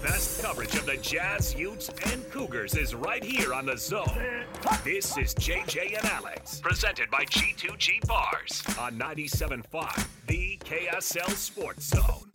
The best coverage of the Jazz, Utes, and Cougars is right here on the Zone. This is JJ and Alex, presented by G2G Bars on 97.5, the KSL Sports Zone.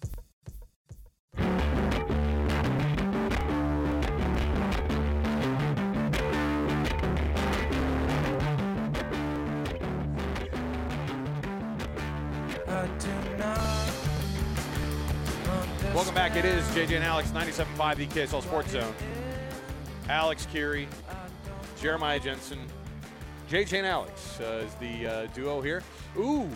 Welcome back. It is JJ and Alex, 97.5, the KSL Sports Zone. Alex Kirry, Jeremiah Jensen, JJ and Alex uh, is the uh, duo here. Ooh,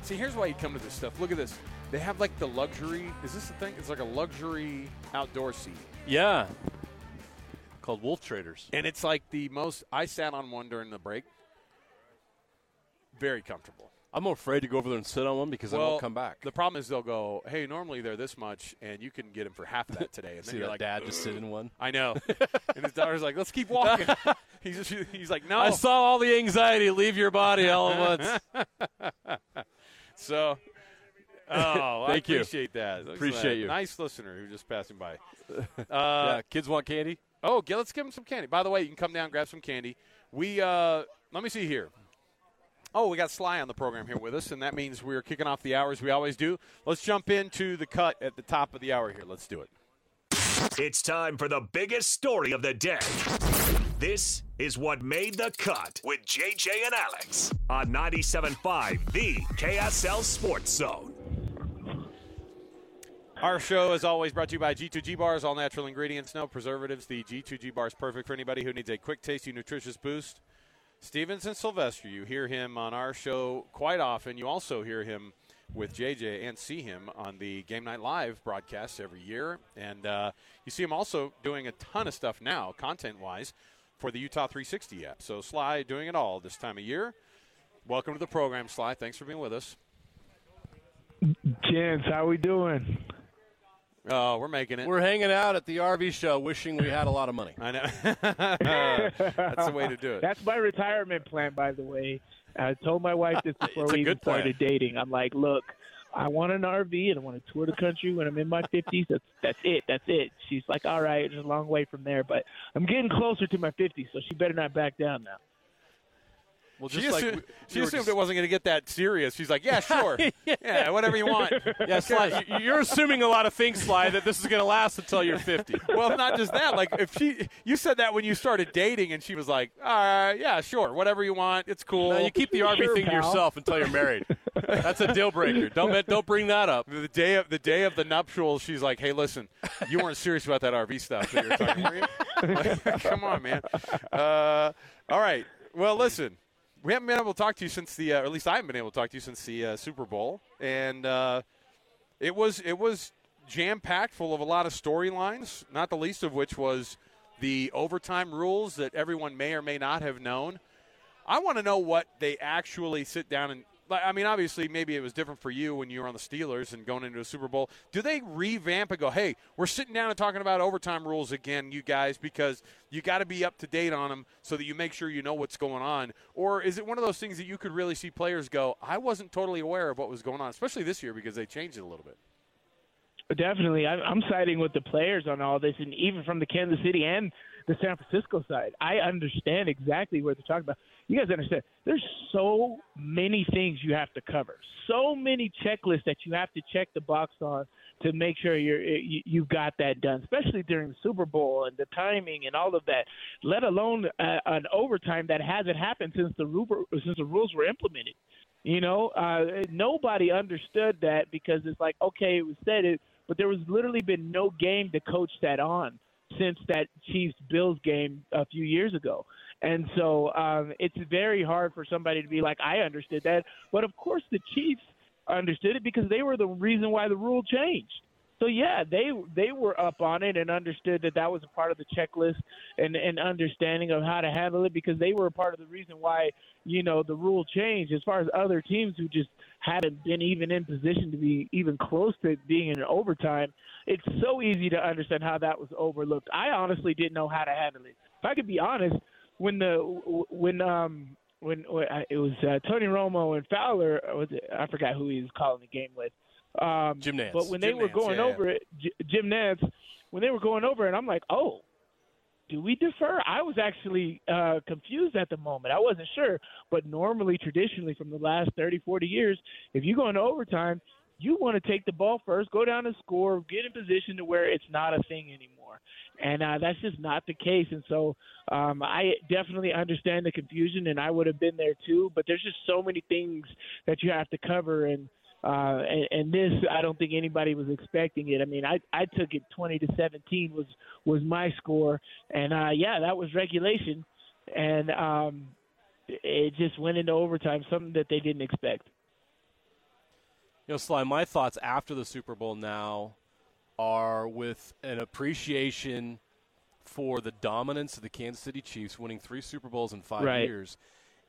see, here's why you come to this stuff. Look at this. They have like the luxury. Is this the thing? It's like a luxury outdoor seat. Yeah. Called Wolf Traders. And it's like the most. I sat on one during the break. Very comfortable. I'm afraid to go over there and sit on one because I won't come back. The problem is they'll go, hey, normally they're this much, and you can get them for half of that today. And See then you're like, dad just sit in one. I know. and his daughter's like, let's keep walking. he's, just, he's like, no. I saw all the anxiety leave your body all at once. So, oh, Thank I you. appreciate that. Looks Appreciate like you. Nice listener who just passing by. Uh, yeah, kids want candy. Oh, let's give him some candy. By the way, you can come down grab some candy. We uh, let me see here. Oh, we got Sly on the program here with us, and that means we're kicking off the hours we always do. Let's jump into the cut at the top of the hour here. Let's do it. It's time for the biggest story of the day. This is what made the cut with JJ and Alex on 97.5, the KSL Sports Zone. Our show is always brought to you by G2G Bars, all natural ingredients, no preservatives. The G2G Bar is perfect for anybody who needs a quick, tasty, nutritious boost. Stevenson and Sylvester, you hear him on our show quite often. You also hear him with JJ and see him on the Game Night Live broadcasts every year. And uh, you see him also doing a ton of stuff now, content wise, for the Utah 360 app. So, Sly doing it all this time of year. Welcome to the program, Sly. Thanks for being with us. Gents, how we doing? Oh, we're making it. We're hanging out at the RV show, wishing we had a lot of money. I know. That's the way to do it. That's my retirement plan, by the way. I told my wife this before we even good plan. started dating. I'm like, look, I want an RV and I want to tour the country when I'm in my 50s. That's that's it. That's it. She's like, all right, it's a long way from there, but I'm getting closer to my 50s, so she better not back down now. Well, She, just like assumed, we- she we assumed just- it wasn't going to get that serious. She's like, yeah, sure. yeah. whatever you want. Yeah, Sly, you- you're assuming a lot of things, Sly, that this is going to last until you're 50. well, not just that. Like, if she, you said that when you started dating, and she was like, uh, yeah, sure, whatever you want. It's cool. No, you keep the RV Sure, thing to yourself until you're married. That's a deal breaker. Don't don't bring that up. the day of the day of the nuptials, she's like, "Hey, listen, you weren't serious about that RV stuff that you're talking about. Like, Come on, man. Uh, all right. Well, listen, we haven't been able to talk to you since the, uh, or at least I haven't been able to talk to you since the uh, Super Bowl, and uh, it was it was jam packed, full of a lot of storylines. Not the least of which was the overtime rules that everyone may or may not have known. I want to know what they actually sit down and. I mean, obviously, maybe it was different for you when you were on the Steelers and going into a Super Bowl. Do they revamp and go, "Hey, we're sitting down and talking about overtime rules again, you guys, because you got to be up to date on them so that you make sure you know what's going on"? Or is it one of those things that you could really see players go, "I wasn't totally aware of what was going on," especially this year because they changed it a little bit. Definitely, I'm siding with the players on all this, and even from the Kansas City and the San Francisco side, I understand exactly what they're talking about. You guys understand? There's so many things you have to cover, so many checklists that you have to check the box on to make sure you're you, you've got that done, especially during the Super Bowl and the timing and all of that. Let alone uh, an overtime that hasn't happened since the ru- since the rules were implemented. You know, uh, nobody understood that because it's like, okay, it was said it, but there was literally been no game to coach that on since that Chiefs Bills game a few years ago. And so um, it's very hard for somebody to be like, I understood that. But of course, the Chiefs understood it because they were the reason why the rule changed. So yeah, they they were up on it and understood that that was a part of the checklist and and understanding of how to handle it because they were a part of the reason why you know the rule changed. As far as other teams who just haven't been even in position to be even close to being in overtime, it's so easy to understand how that was overlooked. I honestly didn't know how to handle it. If I could be honest, when the when um when, when uh, it was uh, Tony Romo and Fowler, was it, I forgot who he was calling the game with. Um, Jim Nantz. But when they Jim were Nantz, going yeah, over it, J- Jim Nantz, when they were going over, and I'm like, oh, do we defer? I was actually uh, confused at the moment. I wasn't sure. But normally, traditionally, from the last 30, 40 years, if you go into overtime, you want to take the ball first, go down and score, get in position to where it's not a thing anymore. And uh, that's just not the case. And so um, I definitely understand the confusion, and I would have been there too. But there's just so many things that you have to cover. And uh, and, and this, I don't think anybody was expecting it. I mean, I I took it 20 to 17 was was my score, and uh, yeah, that was regulation, and um, it just went into overtime, something that they didn't expect. You know, Sly, my thoughts after the Super Bowl now are with an appreciation for the dominance of the Kansas City Chiefs, winning three Super Bowls in five right. years,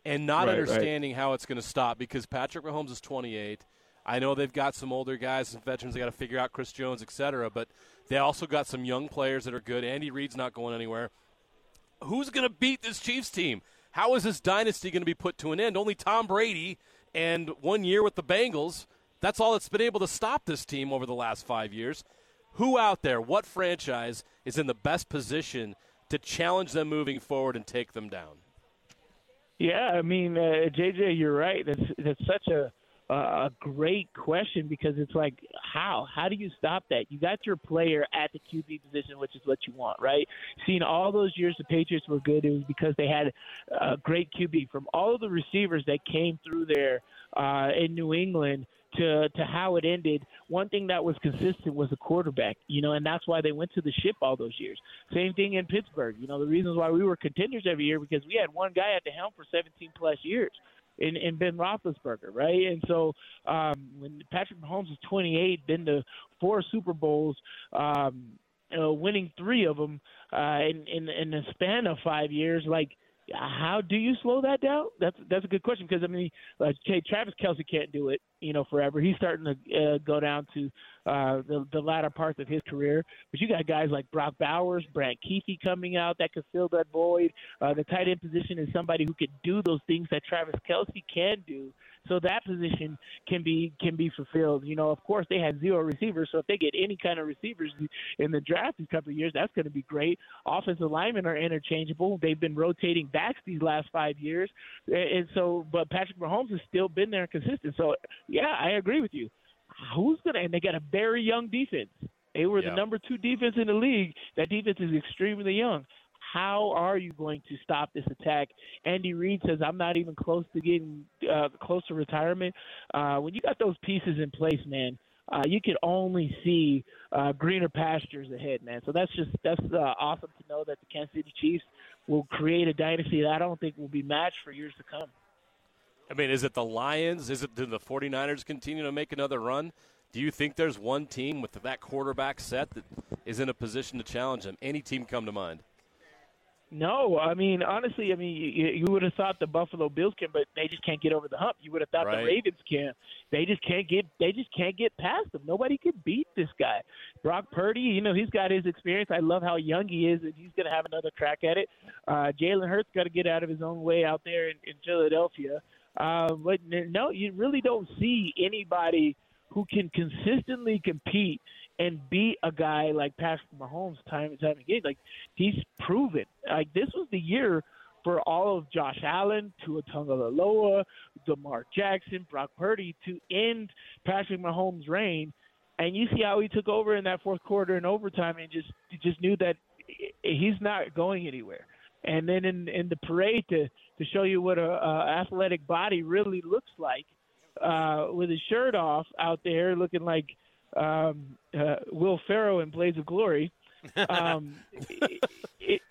and not right, understanding right. how it's going to stop because Patrick Mahomes is 28. I know they've got some older guys, some veterans they got to figure out, Chris Jones, etc. but they also got some young players that are good. Andy Reid's not going anywhere. Who's going to beat this Chiefs team? How is this dynasty going to be put to an end? Only Tom Brady and one year with the Bengals. That's all that's been able to stop this team over the last five years. Who out there, what franchise is in the best position to challenge them moving forward and take them down? Yeah, I mean, uh, JJ, you're right. That's that's such a a great question because it's like how? How do you stop that? You got your player at the qb position which is what you want right? Seeing all those years the patriots were good it was because they had a great qb from all of the receivers that came through there uh, in new england to to how it ended, one thing that was consistent was the quarterback, you know, and that's why they went to the ship all those years. Same thing in Pittsburgh, you know, the reasons why we were contenders every year because we had one guy at the helm for 17 plus years in, in Ben Roethlisberger, right? And so um, when Patrick Mahomes is 28, been to four Super Bowls, um, you know, winning three of them uh, in, in in the span of five years, like how do you slow that down? That's that's a good question because I mean, uh, okay, Travis Kelce can't do it, you know, forever. He's starting to uh, go down to uh, the the latter parts of his career. But you got guys like Brock Bowers, Brant Kuithe coming out that could fill that void. Uh, the tight end position is somebody who could do those things that Travis Kelce can do so that position can be can be fulfilled. You know, of course they had zero receivers, so if they get any kind of receivers in the draft these couple of years, that's going to be great. Offensive linemen are interchangeable. They've been rotating backs these last five years, and so but Patrick Mahomes has still been there consistent. So yeah, I agree with you. Who's gonna? And they got a very young defense. They were yeah. the number two defense in the league. That defense is extremely young. How are you going to stop this attack? Andy Reid says, I'm not even close to getting uh, close to retirement. Uh, when you got those pieces in place, man, uh, you can only see uh, greener pastures ahead, man. So that's just that's uh, awesome to know that the Kansas City Chiefs will create a dynasty that I don't think will be matched for years to come. I mean, is it the Lions? Is it do the 49ers continue to make another run? Do you think there's one team with that quarterback set that is in a position to challenge them? Any team come to mind? No, I mean honestly, I mean you, you would have thought the Buffalo Bills can, but they just can't get over the hump. You would have thought right. the Ravens can. They just can't get. They just can't get past them. Nobody can beat this guy. Brock Purdy, you know he's got his experience. I love how young he is, and he's going to have another crack at it. Uh, Jalen Hurts got to get out of his own way out there in, in Philadelphia. Uh, but no, you really don't see anybody who can consistently compete and beat a guy like Patrick Mahomes time and time again. Like he's proven. Like this was the year for all of Josh Allen, Tua Tagovailoa, Lamar Jackson, Brock Purdy to end Patrick Mahomes' reign. And you see how he took over in that fourth quarter in overtime, and just just knew that he's not going anywhere. And then in in the parade to to show you what a, a athletic body really looks like, uh, with his shirt off out there, looking like um, uh, Will Ferrell in Blades of Glory. Um, it, it,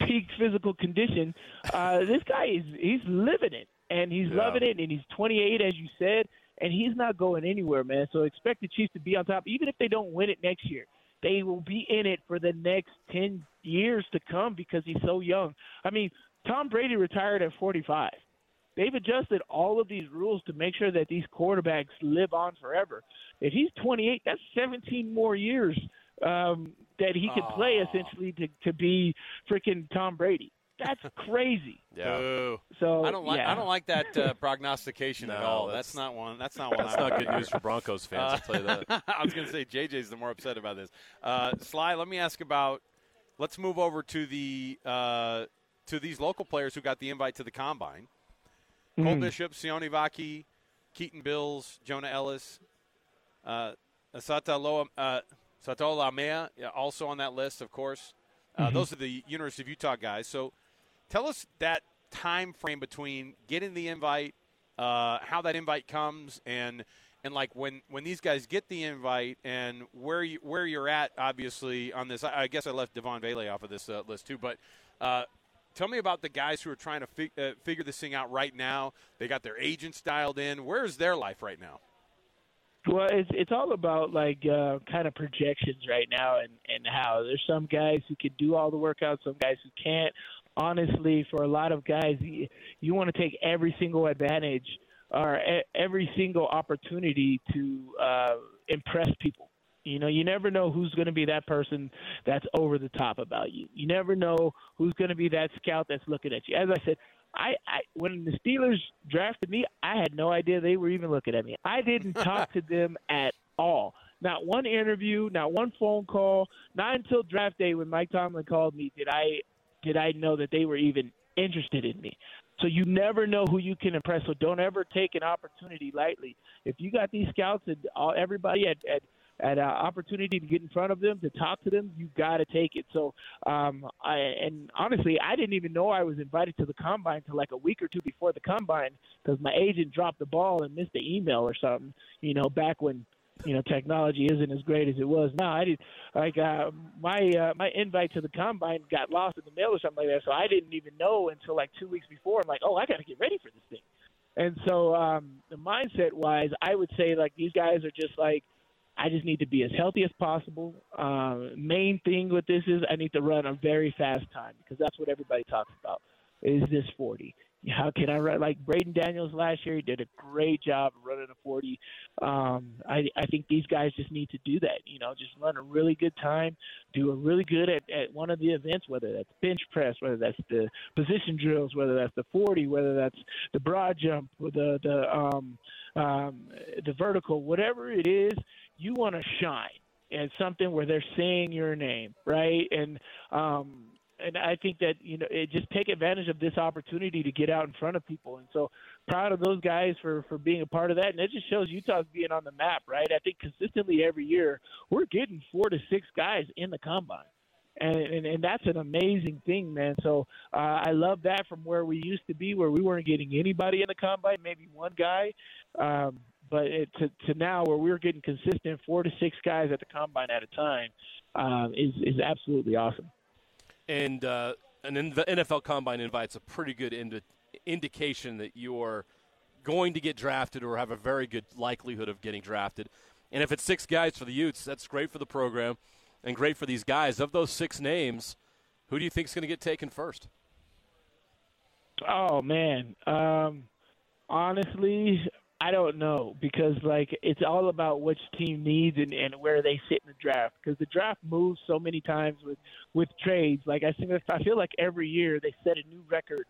peak physical condition. Uh, this guy is he's living it and he's yeah. loving it and he's 28 as you said and he's not going anywhere, man. So expect the Chiefs to be on top, even if they don't win it next year. They will be in it for the next 10 years to come because he's so young. I mean, Tom Brady retired at 45 they've adjusted all of these rules to make sure that these quarterbacks live on forever. If he's 28, that's 17 more years um, that he could play essentially to, to be freaking Tom Brady. That's crazy. Yeah. Boo. So I don't like yeah. I don't like that uh, prognostication at all. that's- That's, not one. That's not one. That's I not good news for Broncos fans. I'll tell you that. Uh, I was going to say JJ's the more upset about this. Uh, Sly, let me ask about. Let's move over to the uh, to these local players who got the invite to the combine. Cole Mhm. Bishop, Sione Vaki, Keaton Bills, Jonah Elliss, uh, Sata Loa, uh, Sato Lamea, also on that list, of course. Uh, Those are the University of Utah guys. So, tell us that time frame between getting the invite, uh, how that invite comes, and and like when when these guys get the invite and where you where you're at. Obviously, on this, I, I guess I left Devon Bailey off of this uh, list too, but. Tell me about the guys who are trying to fig- uh, figure this thing out right now. They got their agents dialed in. Where's their life right now? Well, it's it's all about like uh, kind of projections right now, and and how there's some guys who can do all the workouts, some guys who can't. Honestly, for a lot of guys, you, you want to take every single advantage or every single opportunity to uh, impress people. You know, you never know who's going to be that person that's over the top about you. You never know who's going to be that scout that's looking at you. As I said, I, I when the Steelers drafted me, I had no idea they were even looking at me. I didn't talk to them at all. Not one interview, not one phone call, not until draft day when Mike Tomlin called me did I did I know that they were even interested in me. So you never know who you can impress. So don't ever take an opportunity lightly. If you got these scouts and all, everybody at, at uh, opportunity to get in front of them to talk to them, you got to take it. So, um, I and honestly, I didn't even know I was invited to the combine till like a week or two before the combine because my agent dropped the ball and missed the email or something. You know, back when you know technology isn't as great as it was now. I did like uh, my uh, my invite to the combine got lost in the mail or something like that, so I didn't even know until like two weeks before. I'm like, oh, I got to get ready for this thing. And so, um, the mindset wise, I would say like these guys are just like I just need to be as healthy as possible. Uh, main thing with this is I need to run a very fast time because that's what everybody talks about. Is this 40? How can I run like Braden Daniels last year? He did a great job running a 40. Um, I, I think these guys just need to do that. You know, just run a really good time, do a really good at, at one of the events, whether that's bench press, whether that's the position drills, whether that's the 40, whether that's the broad jump, the the um, um, the vertical, whatever it is you want to shine at something where they're saying your name, right? And um, and I think that you know it just take advantage of this opportunity to get out in front of people. And so proud of those guys for for being a part of that. And it just shows Utah's being on the map, right? I think consistently every year we're getting four to six guys in the combine. And, and and that's an amazing thing, man. So uh, I love that from where we used to be, where we weren't getting anybody in the combine, maybe one guy. Um, but it, to, to now where we're getting consistent four to six guys at the combine at a time um, is is absolutely awesome. And uh, and then the NFL Combine invites a pretty good indi- indication that you're going to get drafted or have a very good likelihood of getting drafted. And if it's six guys for the Utes, that's great for the program and great for these guys. Of those six names, who do you think is going to get taken first? Oh man, um, honestly, I don't know because like it's all about which team needs and, and where they sit in the draft because the draft moves so many times with with trades. Like I think I feel like every year they set a new record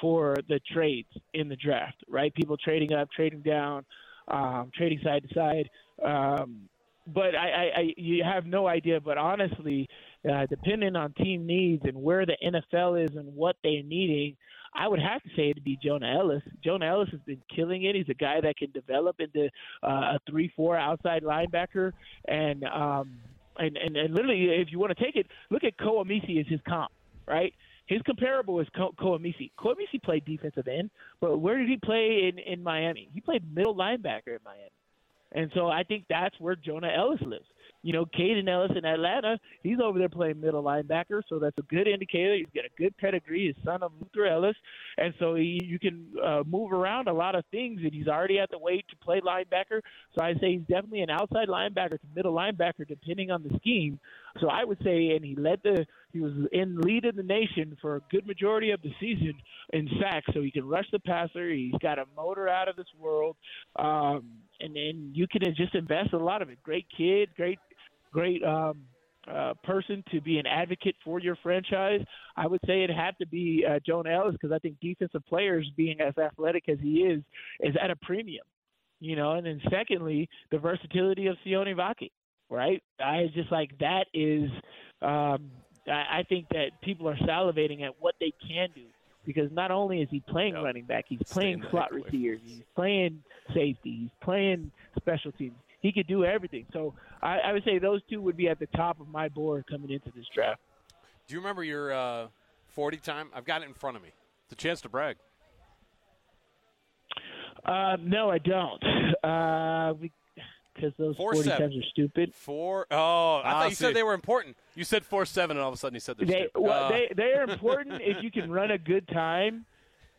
for the trades in the draft. Right, people trading up, trading down, um, trading side to side. Um, but I, I, I, you have no idea. But honestly, uh, depending on team needs and where the NFL is and what they're needing, I would have to say it'd be Jonah Elliss. Jonah Elliss has been killing it. He's a guy that can develop into uh, a three-four outside linebacker, and um, and, and and literally, if you want to take it, look at Koamisi as his comp, right? His comparable is Ko- Koamisi. Koamisi played defensive end, but where did he play in in Miami? He played middle linebacker in Miami. And so I think that's where Jonah Elliss lives. You know, Kaden Elliss in Atlanta, he's over there playing middle linebacker, so that's a good indicator. He's got a good pedigree. His son of Luther Elliss, and so he, you can uh, move around a lot of things. And he's already at the weight to play linebacker, so I say he's definitely an outside linebacker to middle linebacker, depending on the scheme. So I would say, and he led the he was in lead in the nation for a good majority of the season in sacks, so he can rush the passer. He's got a motor out of this world, um, and then you can just invest a lot of it. Great kid, great, great um, uh, person to be an advocate for your franchise, I would say it'd have to be uh, Joan Elliss because I think defensive players, being as athletic as he is, is at a premium. You know, and then secondly, the versatility of Sione Vaki, right? I just like that is. Um, I, I think that people are salivating at what they can do because not only is he playing Yep. running back, he's Stay playing slot heck away from receivers, he's playing safety, he's playing special teams. He could do everything. So I, I would say those two would be at the top of my board coming into this draft. Do you remember your uh, 40 time? I've got it in front of me. It's a chance to brag. Uh, no, I don't. Uh, because those Four 40 seven. times are stupid. Four oh I Ah, thought you see. said they were important. You said four seven, and all of a sudden he said they're They stupid. well, Uh, they they are important if you can run a good time.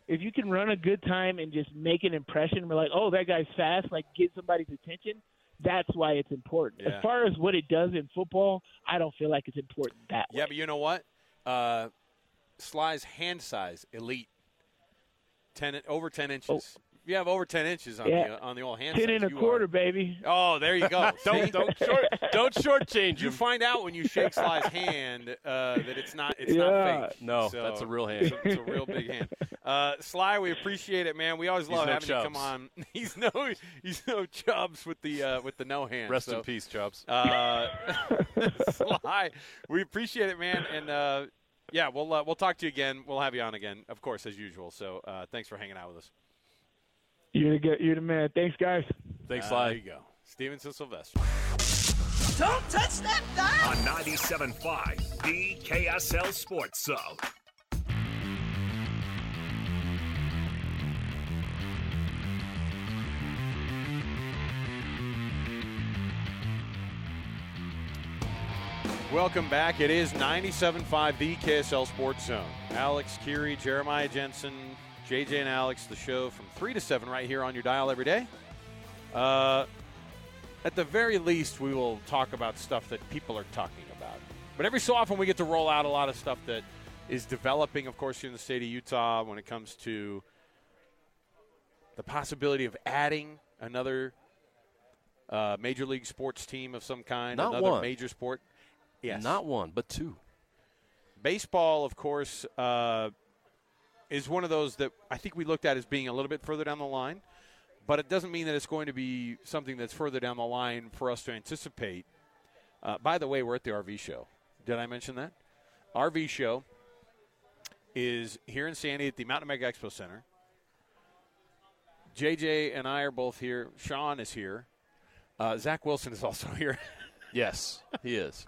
If you can run a good time and just make an impression, we're like, oh, that guy's fast, like get somebody's attention. That's why it's important. Yeah. As far as what it does in football, I don't feel like it's important that Yeah, way. Yeah, but you know what? Uh, Sly's hand size elite. Ten over ten inches. If you have over ten inches on. Yeah. the on the old hand Ten size, and a quarter, are- baby. Oh, there you go. Don't don't short don't shortchange You find out when you shake Sly's hand uh, that it's not it's Yeah. not fake. No, So, that's a real hand. It's a, it's a real big hand. Uh, Sly, we appreciate it, man. We always He's love no having you come on. He's no he's no chubs with the uh, with the no hand. Rest so, in peace, Chubbs. Uh, Sly, we appreciate it, man, and uh, yeah, we'll uh, we'll talk to you again. We'll have you on again, of course, as usual. So uh, thanks for hanging out with us. You're the good, you're the man. Thanks, guys. Thanks, Uh, Sly. there you go, Stevenson Sylvester. Don't touch that dial. On 97.5, the KSL Sports Zone. Welcome back. It is 97.5 the KSL Sports Zone. Alex Kirry, Jeremiah Jensen, JJ and Alex, the show from 3 to 7 right here on your dial every day. Uh, at the very least, we will talk about stuff that people are talking about. But every so often, we get to roll out a lot of stuff that is developing, of course, here in the state of Utah when it comes to the possibility of adding another uh, major league sports team of some kind, Not another one. major sport. Yes. Not one, but two. Baseball, of course, uh, is one of those that I think we looked at as being a little bit further down the line, but it doesn't mean that it's going to be something that's further down the line for us to anticipate. Uh, by the way, we're at the RV show. Did I mention that? RV show is here in Sandy at the Mountain Mega Expo Center. JJ and I are both here. Sean is here. Uh, Zach Wilson is also here. Yes, he is.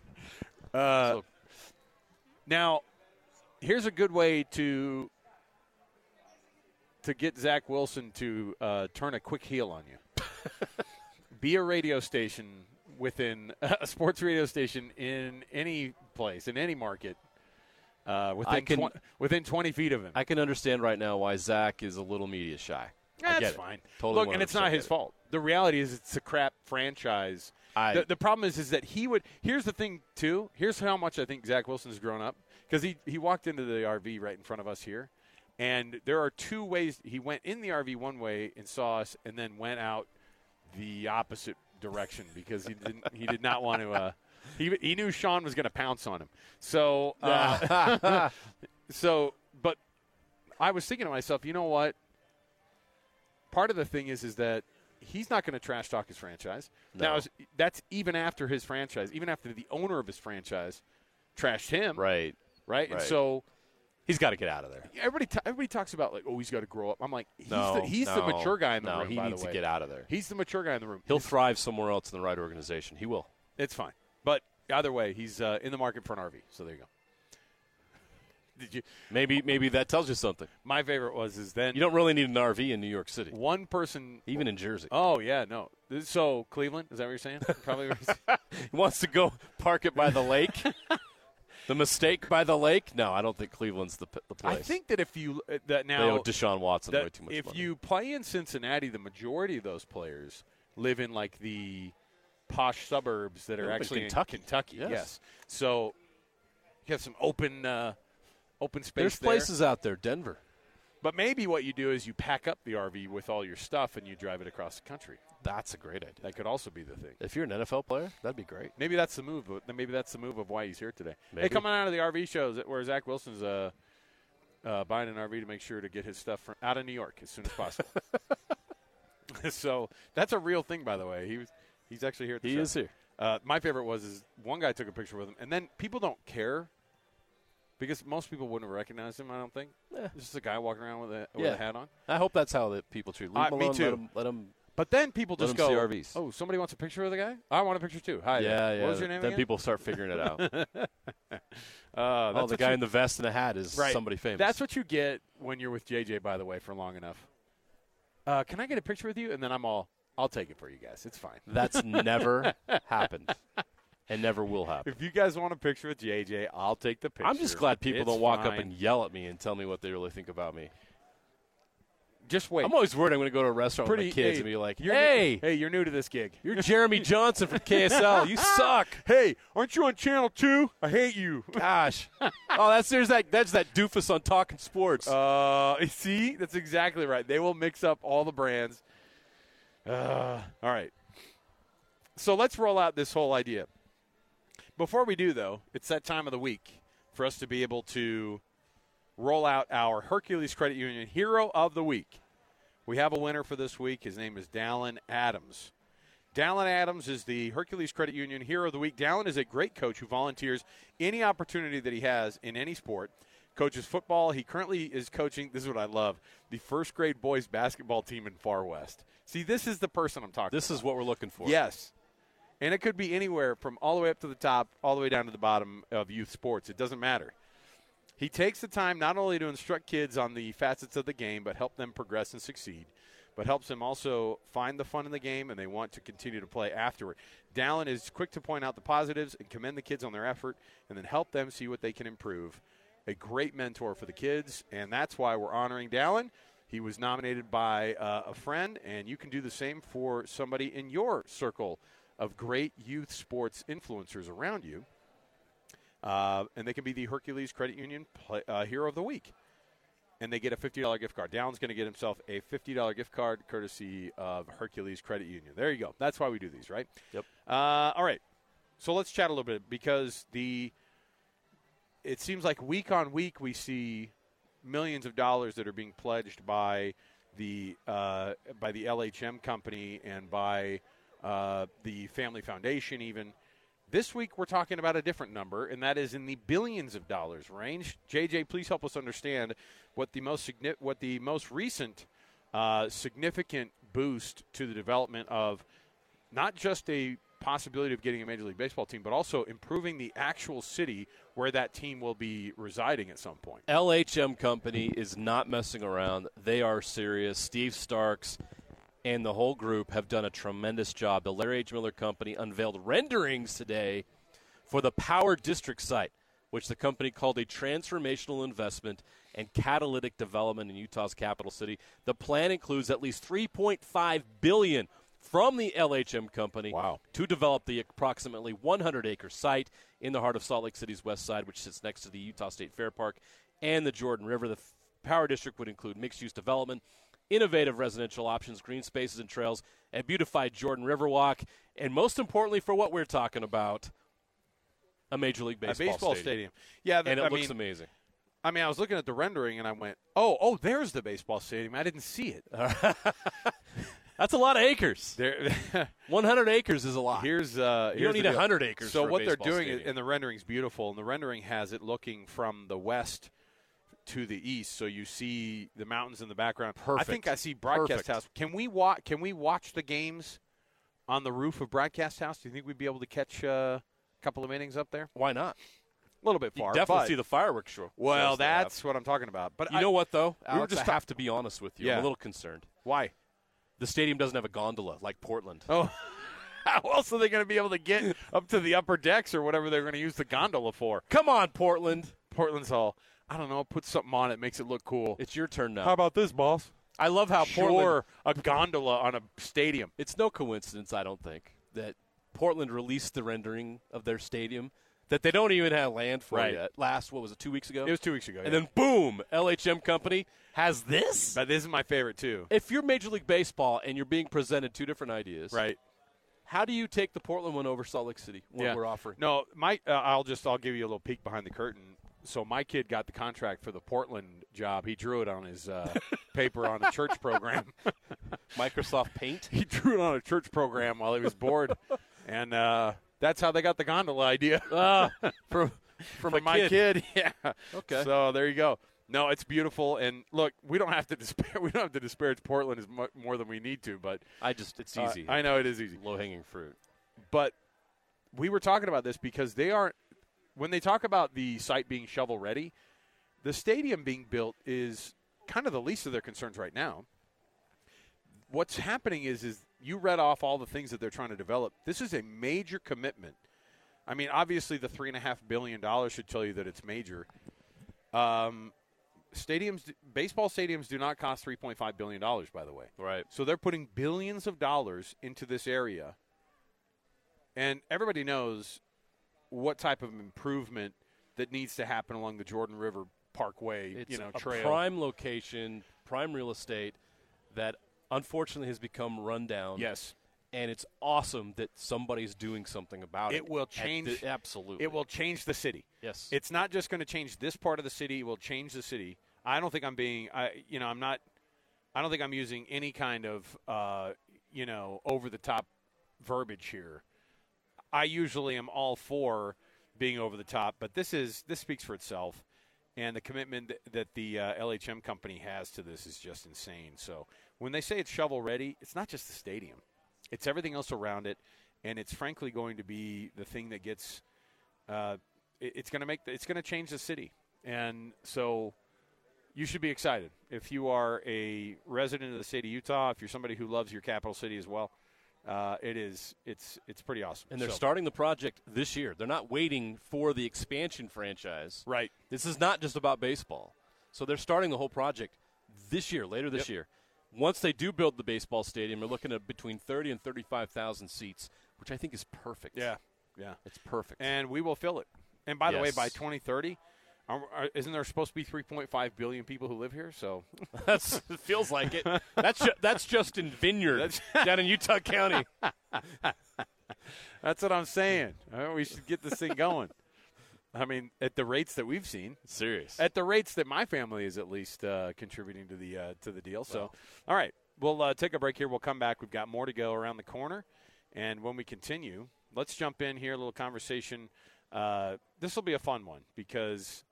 Uh, So- now, here's a good way to to get Zach Wilson to uh, turn a quick heel on you. Be a radio station within a sports radio station in any place in any market uh, within can- twen- within 20 feet of him. I can understand right now why Zach is a little media shy. I That's it. fine. Totally Look, and it's not his it. fault. The reality is, it's a crap franchise. I- the, the problem is, is that he would. Here's the thing, too. Here's how much I think Zach Wilson's grown up because he he walked into the RV right in front of us here, and there are two ways he went in the RV one way and saw us, and then went out the opposite direction because he didn't he did not want to. Uh, he he knew Sean was going to pounce on him. So uh, so, but I was thinking to myself, you know what? Part of the thing is, is that he's not going to trash talk his franchise. Now, No. is- that's even after his franchise, even after the owner of his franchise trashed him, Right. right? And so He's got to get out of there. everybody, t- everybody talks about like, oh, he's got to grow up. I'm like, he's no, the, he's the mature guy in the no, room. he needs to get out of there. He's the mature guy in the room. He'll thrive somewhere else in the right organization. He will. It's fine, but either way, he's uh, in the market for an RV. So there you go. Did you? Maybe maybe that tells you something. My favorite was is then You don't really need an RV in New York City, one person even in Jersey. Oh yeah, no. So Cleveland, is that what you're saying? Probably. what you're saying? He wants to go park it by the lake. the mistake by the lake? No, I don't think Cleveland's the, the place. I think that if you uh, that they now owe Deshaun Watson way too much if money. you play in Cincinnati, the majority of those players live in like the posh suburbs that They are live in actually Kentucky. Kentucky. Yes. So you have some open uh, open space. There's there. places out there, Denver. But maybe what you do is you pack up the RV with all your stuff and you drive it across the country. That's a great idea. That could also be the thing. If you're an NFL player, that'd be great. Maybe that's the move. but Maybe that's the move of why he's here today. Hey, coming out of the RV shows where Zach Wilson's uh, uh, buying an RV to make sure to get his stuff from, out of New York as soon as possible. so that's a real thing, by the way. He was he's actually here. At the He show. is here. Uh, my favorite was is one guy took a picture with him, and then people don't care because most people wouldn't recognize him. I don't think. Just a guy walking around with a with Yeah. a hat on. I hope that's how the people treat. Leave Uh, them me too. Let them, let 'em- But then people just go. "Oh, somebody wants a picture of the guy. I want a picture too." Hi, there. yeah, yeah. What was your name then again? people start figuring it out. Uh, oh, the guy you- in the vest and the hat is right. somebody famous. That's what you get when you're with JJ. By the way, for long enough. Uh, can I get a picture with you? And then I'm all, I'll take it for you guys. It's fine. That's never happened, and never will happen. If you guys want a picture with JJ, I'll take the picture. I'm just glad people It's don't walk up and yell at me and tell me what they really think about me. just wait. I'm always worried I'm going to go to a restaurant Pretty with my kids hey, and be like, you're "Hey, new, hey, you're new to this gig. you're Jeremy Johnson from KSL. You suck." Hey, aren't you on channel two? I hate you. Gosh. oh, that's there's that that's that doofus on Talking Sports. Uh, see, that's exactly right. They will mix up all the brands. Uh, all right. So let's roll out this whole idea. Before we do, though, it's that time of the week for us to be able to roll out our Hercules Credit Union Hero of the Week. We have a winner for this week. His name is Dallin Adams. Dallin Adams is the Hercules Credit Union Hero of the Week. Dallin is a great coach who volunteers any opportunity that he has in any sport. Coaches football. He currently is coaching, this is what I love, the first grade boys basketball team in Farr West. See, this is the person I'm talking this is what we're looking for. Yes. And it could be anywhere from all the way up to the top, all the way down to the bottom of youth sports. It doesn't matter. He takes the time not only to instruct kids on the facets of the game, but help them progress and succeed, but helps them also find the fun in the game and they want to continue to play afterward. Dallin is quick to point out the positives and commend the kids on their effort and then help them see what they can improve. A great mentor for the kids, and that's why we're honoring Dallin. He was nominated by uh, a friend, and you can do the same for somebody in your circle of great youth sports influencers around you. Uh, and they can be the Hercules Credit Union play, uh, Hero of the Week. And they get a $50 gift card. Down's going to get himself a $50 gift card courtesy of Hercules Credit Union. There you go. That's why we do these, right? Yep. Uh, all right. So let's chat a little bit because the it seems like week on week we see millions of dollars that are being pledged by the uh, by the LHM company and by uh, the Family Foundation. Even this week, we're talking about a different number, and that is in the billions of dollars range. JJ, please help us understand what the most what the most recent uh, significant boost to the development of not just a possibility of getting a Major League Baseball team, but also improving the actual city where that team will be residing at some point. LHM Company is not messing around. They are serious. Steve Starks and the whole group have done a tremendous job. The Larry H. Miller Company unveiled renderings today for the Power District site, which the company called a transformational investment and catalytic development in Utah's capital city. The plan includes at least 3.5 billion from the LHM company Wow. to develop the approximately 100 acre site in the heart of Salt Lake City's west side, which sits next to the Utah State Fair Park and the Jordan River. The Power District would include mixed use development, innovative residential options, green spaces and trails, a beautified Jordan River walk, and most importantly, for what we're talking about, a Major League Baseball, a baseball stadium. Yeah, And it I looks mean, amazing. I mean, I was looking at the rendering and I went, "Oh, oh, there's the baseball stadium. I didn't see it." That's a lot of acres. There, 100 acres is a lot. here's uh, You don't need the 100 acres So what they're doing, is, stadium. and the rendering's beautiful, and the rendering has it looking from the west to the east, so you see the mountains in the background. Perfect. I think I see broadcast Perfect. house. Can we watch? Can we watch the games on the roof of broadcast house? Do you think we'd be able to catch uh, a couple of innings up there? Why not? A little bit You far. definitely but- see the fireworks show. Well, shows they have. that's what I'm talking about. But You I- know what, though? we just I have to be honest with you. Yeah. I'm a little concerned. why? The stadium doesn't have a gondola like Portland. Oh, how else are they going to be able to get up to the upper decks or whatever they're going to use the gondola for? Come on, Portland. Portland's all. I don't know. Put something on it, makes it look cool. It's your turn now. How about this, boss? I love how Portland. Sure, a gondola on a stadium. It's no coincidence, I don't think, that Portland released the rendering of their stadium that they don't even have land for Right. yet. Last, what was it, two weeks ago? It was two weeks ago. and yeah. then boom, LHM company has this. but this is my favorite too. If you're Major League Baseball and you're being presented two different ideas, Right. How do you take the Portland one over Salt Lake City? What yeah. we're offering? No, my uh, I'll just I'll give you a little peek behind the curtain. So my kid got the contract for the Portland job. He drew it on his uh, paper on a church program. Microsoft Paint. he drew it on a church program while he was bored, and uh, that's how they got the gondola idea Ah, from from, a my kid. Yeah. Okay. So there you go. No, it's beautiful, and look, we don't have to despair. We don't have to disparage Portland as mu- more than we need to, but I just it's uh, easy. I know it is easy. Low hanging fruit. but we were talking about this because they aren't when they talk about the site being shovel ready the stadium being built is kind of the least of their concerns right now. What's happening is is you read off all the things that they're trying to develop. This is a major commitment. I mean obviously the three and a half billion dollars should tell you that it's major. Um, stadiums baseball stadiums do not cost 3.5 billion dollars by the way. Right. so they're putting billions of dollars into this area. And everybody knows what type of improvement that needs to happen along the Jordan River Parkway, It's you know, a trail. prime location, prime real estate that unfortunately has become rundown. yes. And it's awesome that somebody's doing something about it. It will change- the- absolutely. It will change the city. Yes. It's not just going to change this part of the city, it will change the city. I don't think I'm being I you know, I'm not I don't think I'm using any kind of uh, you know, over the top verbiage here. I usually am all for being over the top, but this is this speaks for itself, and the commitment that, the uh, LHM company has to this is just insane. So when they say it's shovel ready, it's not just the stadium; it's everything else around it, and it's frankly going to be the thing that gets. Uh, it- it's going to make it's going to change the city, and so you should be excited if you are a resident of the state of Utah. If you're somebody who loves your capital city as well, uh, it is it's it's pretty awesome. and they're So- starting the project this year. They're not waiting for the expansion franchise. right. This is not just about baseball. So they're starting the whole project this year, later this Yep. year. Once they do build the baseball stadium, they're looking at between 30 and 35,000 seats, which I think is perfect. Yeah, yeah. It's perfect. And we will fill it. And by the way, by 2030, are, are, isn't there supposed to be 3.5 billion people who live here? So That's, feels like it. That's ju- that's just in Vineyard down in Utah County. that's what I'm saying. Uh, we should get this thing going. I mean, at the rates that we've seen, Serious. at the rates that my family is at least uh, contributing to the uh, to the deal. So, all right, we'll uh, take a break here. We'll come back. We've got more to go around the corner, and when we continue, let's jump in here. A little conversation. Uh, this will be a fun one because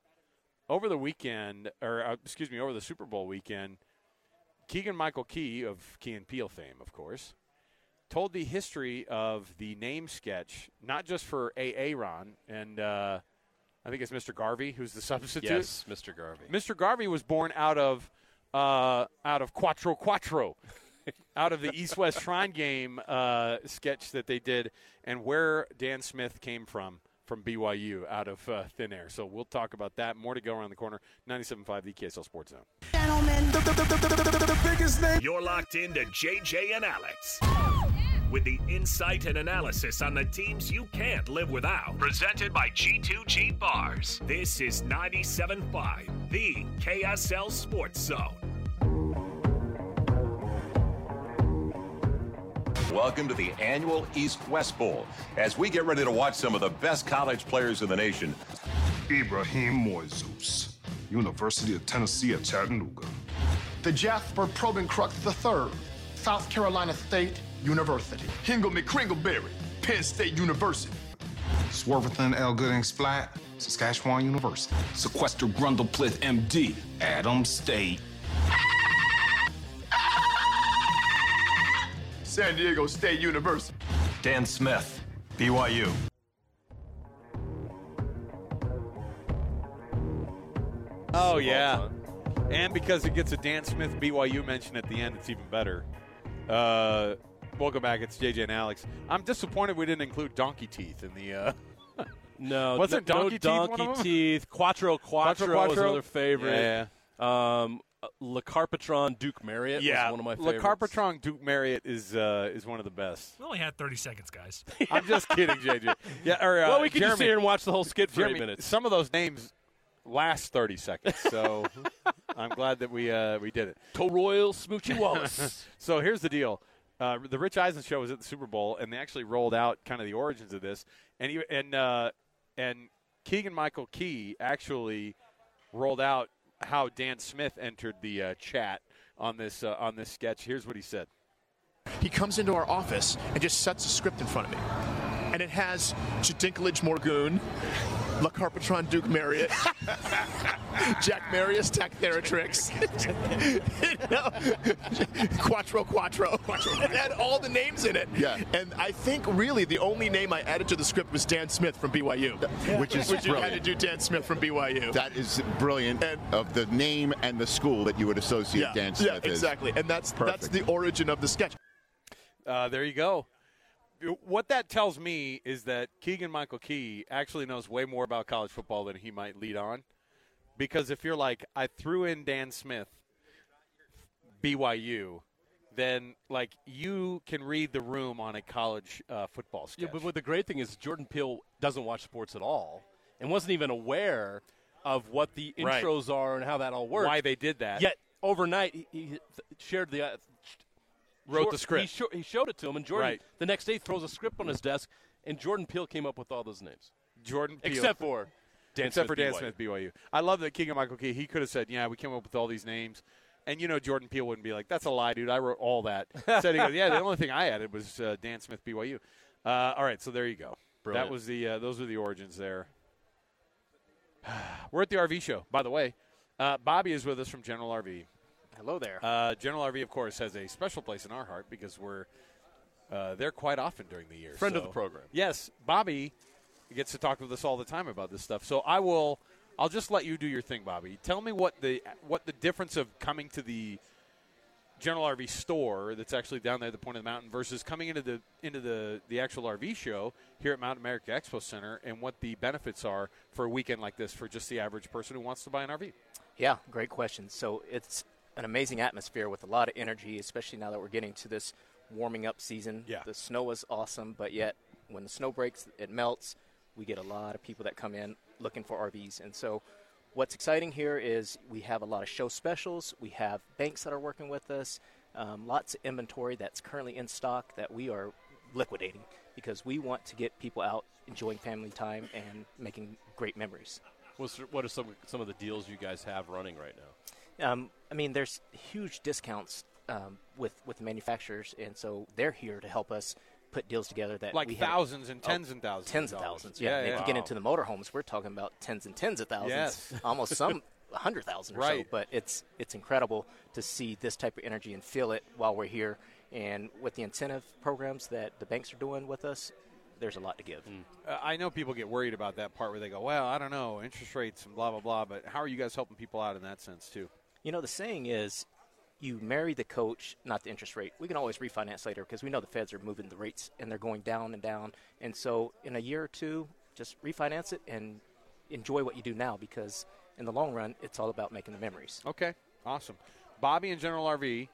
over the weekend, or uh, excuse me, over the Super Bowl weekend, Keegan Michael Key of Key and Peele fame, of course, told the history of the name sketch, not just for AA Ron and. Uh, I think it's Mr. Garvey who's the substitute. yes, Mr. Garvey. Mr. Garvey was born out of uh, out of Quattro Quattro, out of the East West Shrine Game uh, sketch that they did, and where Dan Smith came from from BYU out of uh, thin air. So we'll talk about that. More to go around the corner. 97.5 the KSL Sports Zone. Gentlemen, the biggest name. you're locked into JJ and Alex. With the insight and analysis on the teams you can't live without. Presented by G2G Bars. This is 97.5, the KSL Sports Zone. Welcome to the annual East West Bowl as we get ready to watch some of the best college players in the nation. Ibrahim Moizus, University of Tennessee at Chattanooga. the Jasper Probencrux III, South Carolina State University. Hingle McCringleberry, Penn State University. Swervethan L. Gooding Splat, Saskatchewan University. Sequester Grundleplith, MD. Adams State. San Diego State University. Dan Smith, BYU. Oh yeah, and because it gets a Dan Smith BYU mention at the end, it's even better. Uh, welcome back. It's JJ and Alex. I'm disappointed we didn't include Donkey Teeth in the. Uh, No, Wasn't no Donkey Teeth one donkey of them? teeth. Quattro Quattro, was Quattro? another favorite. Yeah, Um, uh, Le Carpetron Duke Marriott yeah, was one of my favorites. Le favorites. Carpetron Duke Marriott is uh, is one of the best. We only had 30 seconds, guys. I'm just kidding, JJ. Yeah, or, uh, well, we could Jeremy, just sit here and watch the whole skit for Jeremy, eight minutes. Some of those names last 30 seconds, so I'm glad that we uh, we did it. To Royal Smoochie Wallace. so here's the deal. Uh, the Rich Eisen show was at the Super Bowl, and they actually rolled out kind of the origins of this, and he, and uh, and Keegan Michael Key actually rolled out how Dan Smith entered the uh, chat on this uh, on this sketch. Here's what he said. He comes into our office and just sets a script in front of me, and it has Chadinklage Morgoon, La'Carpetron Dookmarriot, Jack Marius Tac Theratrix, you know, Quattro Quattro. It had all the names in it. Yeah. And I think really the only name I added to the script was Dan Smith from BYU. Which is Which you had to do Dan Smith from BYU. That is brilliant of the name and the school that you would associate yeah, Dan Smith yeah, is. exactly. And that's that's the origin of the sketch. Uh, there you go. What that tells me is that Keegan Michael Key actually knows way more about college football than he might lead on. Because if you're like, I threw in Dan Smith, BYU, then like you can read the room on a college uh, football sketch. Yeah, but what the great thing is Jordan Peele doesn't watch sports at all and wasn't even aware of what the Right. intros are and how that all works. Why they did that? Yet overnight he, he shared the uh, Wrote Jor- the script. He, sho- he showed it to him, and Jordan Right. the next day throws a script on his desk, and Jordan Peele came up with all those names, Jordan Peele. except for Dan except Smith for Dan BYU. Smith, BYU. I love that King Keegan Michael Key. He could have said, "Yeah, we came up with all these names," and you know Jordan Peele wouldn't be like, "That's a lie, dude. I wrote all that." Said he goes, "Yeah, the only thing I added was uh, Dan Smith, BYU." Uh, all right, so there you go. Brilliant. That was the uh, those are the origins there. We're at the RV show, by the way. Uh, Bobby is with us from General RV. Hello there. Uh, General RV, of course, has a special place in our heart because we're uh, there quite often during the year. Friend of the program. Yes, Bobby gets to talk with us all the time about this stuff. So I will. I'll just let you do your thing, Bobby. Tell me what the what the difference of coming to the General RV store that's actually down there at the point of the mountain versus coming into the into the the actual RV show here at Mountain America Expo Center and what the benefits are for a weekend like this for just the average person who wants to buy an RV. Yeah, great question. So it's an amazing atmosphere with a lot of energy, especially now that we're getting to this warming up season. Yeah. The snow is awesome, but yet when the snow breaks, it melts. We get a lot of people that come in looking for RVs. And so what's exciting here is we have a lot of show specials. We have banks that are working with us, um, lots of inventory that's currently in stock that we are liquidating because we want to get people out enjoying family time and making great memories. What's, what are some some of the deals you guys have running right now? Um, I mean, there's huge discounts um, with with the manufacturers, and so they're here to help us put deals together that Like we have- thousands and Oh, tens and thousands tens of thousands. Yeah, Yeah, yeah. if you get into the motorhomes, we're talking about tens and tens of thousands, Yes. almost some hundred thousand or Right. so. But it's it's incredible to see this type of energy and feel it while we're here, and with the incentive programs that the banks are doing with us. There's a lot to give. Uh, I know people get worried about that part where they go, "Well, I don't know, interest rates and blah blah blah." But how are you guys helping people out in that sense too? You know, the saying is, you marry the coach, not the interest rate. We can always refinance later because we know the feds are moving the rates and they're going down and down. And so, in a year or two, just refinance it and enjoy what you do now because in the long run, it's all about making the memories. Okay, awesome. Bobby and General RV,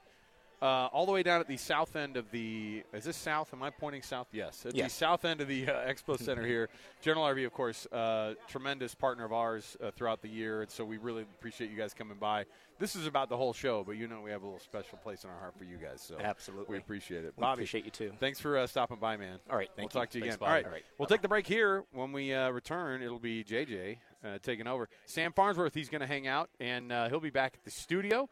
uh, all the way down at the south end of the. Is this south? Am I pointing south? Yes. At the south end of the uh, Expo Center here. General RV, of course, uh, tremendous partner of ours uh, throughout the year, and so we really appreciate you guys coming by. This is about the whole show, but you know we have a little special place in our heart for you guys. So Absolutely. we appreciate it. We Bobby, appreciate you too. Thanks for uh, stopping by, man. All right, we'll you. talk to you Thanks, again. Bobby. All right, All right. we'll take the break here. When we uh, return, it'll be JJ uh, taking over. Sam Farnsworth, he's going to hang out, and uh, he'll be back at the studio.